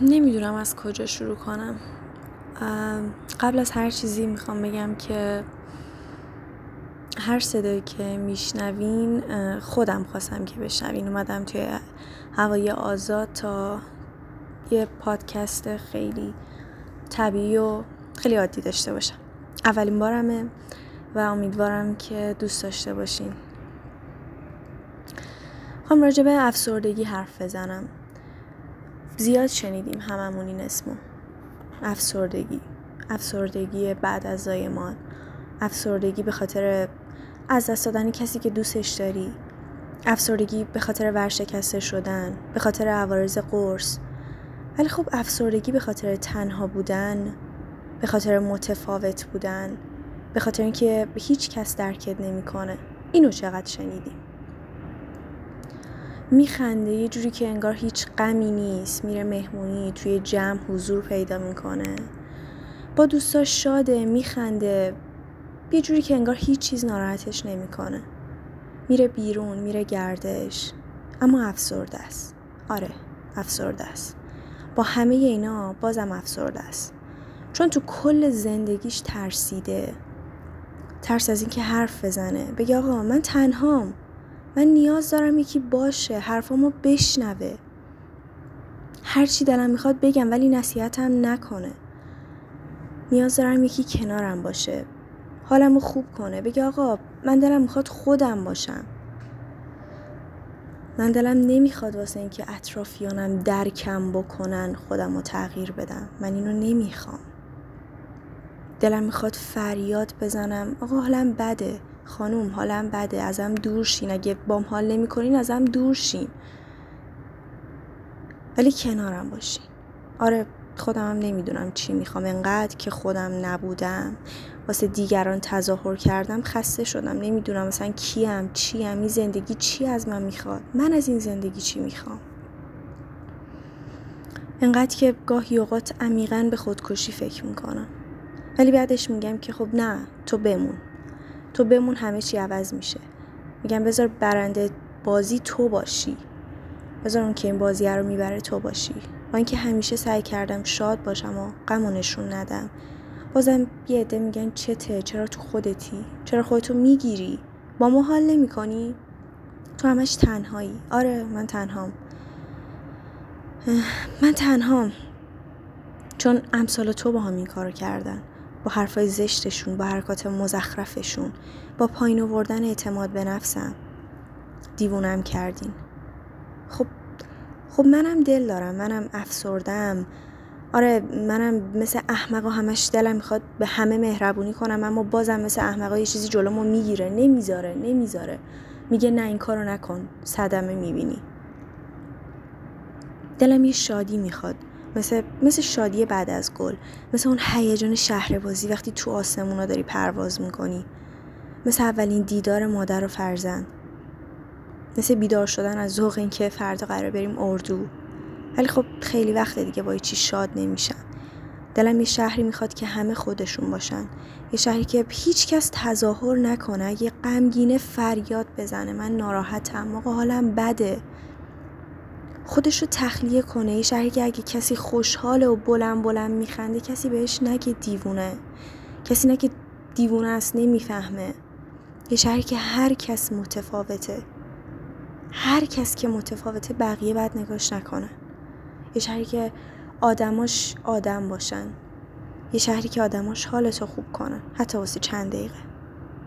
نمی‌دونم از کجا شروع کنم. قبل از هر چیزی می‌خوام بگم که هر صدایی که میشنوین خودم خواستم که بشنوین. اومدم توی هوای آزاد تا یه پادکست خیلی طبیعی و خیلی عادی داشته باشم. اولین بارمه و امیدوارم که دوست داشته باشین. خواهم راجع به افسردگی حرف بزنم. زیاد شنیدیم هممون این اسمو. افسردگی. افسردگی بعد از زایمان. افسردگی به خاطر از دست دادن کسی که دوستش داری. افسردگی به خاطر ورشکسته شدن. به خاطر عوارض قرص. ولی خب افسردگی به خاطر تنها بودن. به خاطر متفاوت بودن. به خاطر اینکه هیچ کس درکت نمی‌کنه. اینو چقدر شنیدیم. میخنده. یه جوری که انگار هیچ غمی نیست. میره مهمونی توی جمع حضور پیدا می‌کنه. با دوستاش شاده میخنده. یه جوری که انگار هیچ چیز ناراحتش نمی‌کنه. میره بیرون میره گردش. اما افسرده است. آره افسرده است. با همه اینا بازم افسرده است. چون تو کل زندگیش ترسیده. ترس از اینکه حرف بزنه. بگه آقا من تنهام. من نیاز دارم یکی باشه حرفامو بشنوه. هر چی دلم می‌خواد بگم ولی نصیحتم نکنه. نیاز دارم یکی کنارم باشه. حالمو خوب کنه. بگه آقا من دلم می‌خواد خودم باشم. من دلم نمی‌خواد واسه اینکه اطرافیانم درکم بکنن خودم رو تغییر بدم. من اینو نمی‌خوام. دلم می‌خواد فریاد بزنم. آقا حالم بده. خانوم حالم بده ازم دور شین. اگه بام حال نمی‌کنین ازم دور شین. ولی کنارم باشین. آره خودم هم نمی‌دونم چی می‌خوام. انقدر که خودم نبودم واسه دیگران تظاهر کردم خسته شدم. نمی‌دونم مثلا کیم چیم این زندگی چی از من می‌خواد؟ من از این زندگی چی می‌خوام؟ انقدر که گاهی اوقات عمیقا به خودکشی فکر می‌کنم. ولی بعدش میگم که خب نه تو بمون. تو بمون همه چی عوض میشه. میگم بذار برنده بازی تو باشی. بذار اون که این بازی رو می‌بره تو باشی. با اینکه همیشه سعی کردم شاد باشم و غم نشون ندم. بازم یه عده میگن چته چرا تو خودتی؟ چرا خودتو می‌گیری؟ با ما حال نمی‌کنی؟ تو همش تنهایی. آره من تنهام. من تنهام. چون امثال تو با هم این کارو کردن. با حرفای زشتشون با حرکات مزخرفشون با پایین آوردن اعتماد به نفسم. دیوونم کردین. خب خب منم دل دارم منم افسردم آره منم مثل احمقا همش دلم می‌خواد به همه مهربونی کنم اما بازم مثل احمقا یه چیزی جلومو می‌گیره. نمی‌ذاره نمی‌ذاره. میگه نه این کارو نکن. صدمه می‌بینی. دلم یه شادی می‌خواد. مثل, مثل شادی بعد از گل. مثل اون هیجان شهر بازی وقتی تو آسمونا داری پرواز می‌کنی. مثل اولین دیدار مادر و فرزند. مثل بیدار شدن از ذوق اینکه فردا قرار بریم اردو. ولی خب خیلی وقت دیگه با چی شاد نمیشم دلم یه شهری می‌خواد که همه خودشون باشن. یه شهری که هیچ کس تظاهر نکنه یه غمگینه فریاد بزنه. من ناراحتم موقع حالم بده. خودش رو تخلیه کنه. یه شهری که اگه کسی خوشحاله و بلند بلند میخنده کسی بهش نگه دیوونه. کسی نگه دیوونه است نمی‌فهمه. یه شهری که هر کس متفاوته. هر کس که متفاوته بقیه بعد نگاش نکنه یه شهری که آدماش آدم باشن. یه شهری که آدماش حالتو خوب کنن. حتی واسه چند دقیقه.